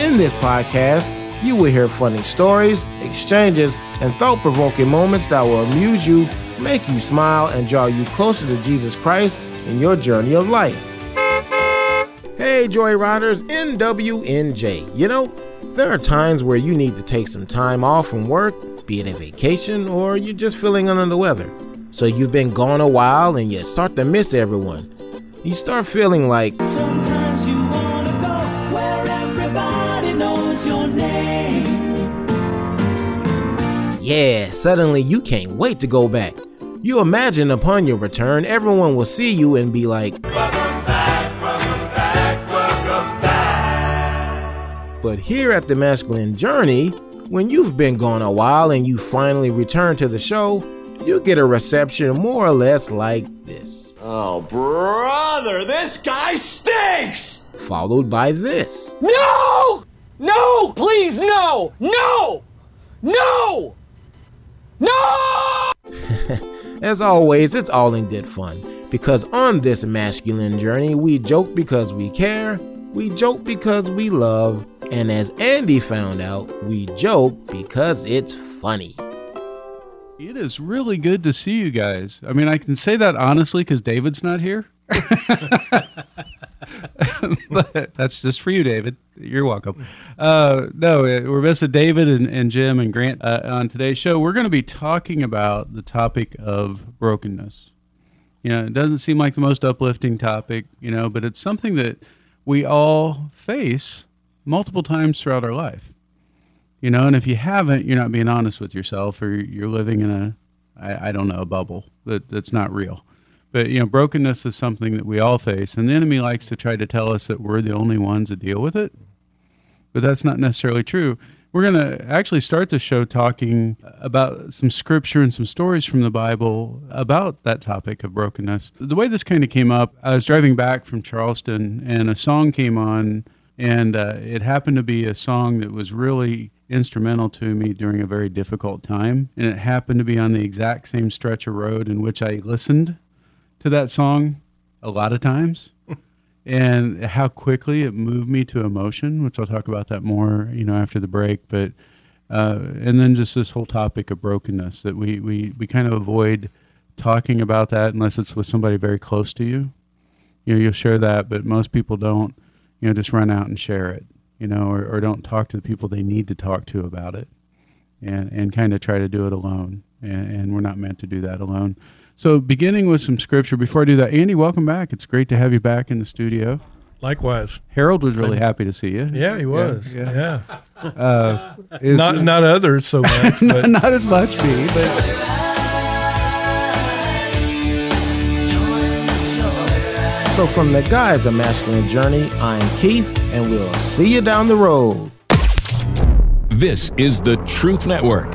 In this podcast, you will hear funny stories, exchanges, and thought provoking moments that will amuse you, make you smile, and draw you closer to Jesus Christ in your journey of life. Hey, Joyriders, NWNJ. You know, there are times where you need to take some time off from work, be it a vacation or you're just feeling under the weather. So you've been gone a while and you start to miss everyone. You start feeling like Sometimes you wanna go where everybody knows your name. Yeah, suddenly you can't wait to go back. You imagine upon your return, everyone will see you and be like, welcome back But here at the Masculine Journey, when you've been gone a while and you finally return to the show, you get a reception more or less like this, Oh, brother, this guy stinks! followed by this. No! No! Please, no! No! No! No! As always, it's all in good fun. Because on this masculine journey, we joke because we care, we joke because we love, and as Andy found out, we joke because it's funny. It is really good to see you guys. I mean, I can say that honestly because David's not here. but that's just for you, David. You're welcome. Uh, no, uh, we're missing David and, and Jim and Grant uh, on today's show. We're going to be talking about the topic of brokenness. You know, it doesn't seem like the most uplifting topic, you know, but it's something that we all face multiple times throughout our life you know and if you haven't you're not being honest with yourself or you're living in a i, I don't know a bubble that, that's not real but you know brokenness is something that we all face and the enemy likes to try to tell us that we're the only ones that deal with it. But that's not necessarily true. We're going to actually start the show talking about some scripture and some stories from the bible about that topic of brokenness. The way this kind of came up i was driving back from charleston and a song came on and uh, it happened to be a song that was really instrumental to me during a very difficult time. And it happened to be on the exact same stretch of road in which I listened to that song a lot of times. and how quickly it moved me to emotion, which I'll talk about that more, you know, after the break. But uh, and then just this whole topic of brokenness that we, we, we kind of avoid talking about that unless it's with somebody very close to you. You know, you'll share that, but most people don't you know, just run out and share it, you know, or, or don't talk to the people they need to talk to about it and, and kind of try to do it alone. And, and we're not meant to do that alone. So, beginning with some scripture, before I do that, Andy, welcome back. It's great to have you back in the studio. Likewise. Harold was really happy to see you. Yeah, he was. yeah. Yeah. Uh, is- Not not others so much, not, but not as much me, but So, from the guys of Masculine Journey, I'm Keith, and we'll see you down the road. This is the Truth Network.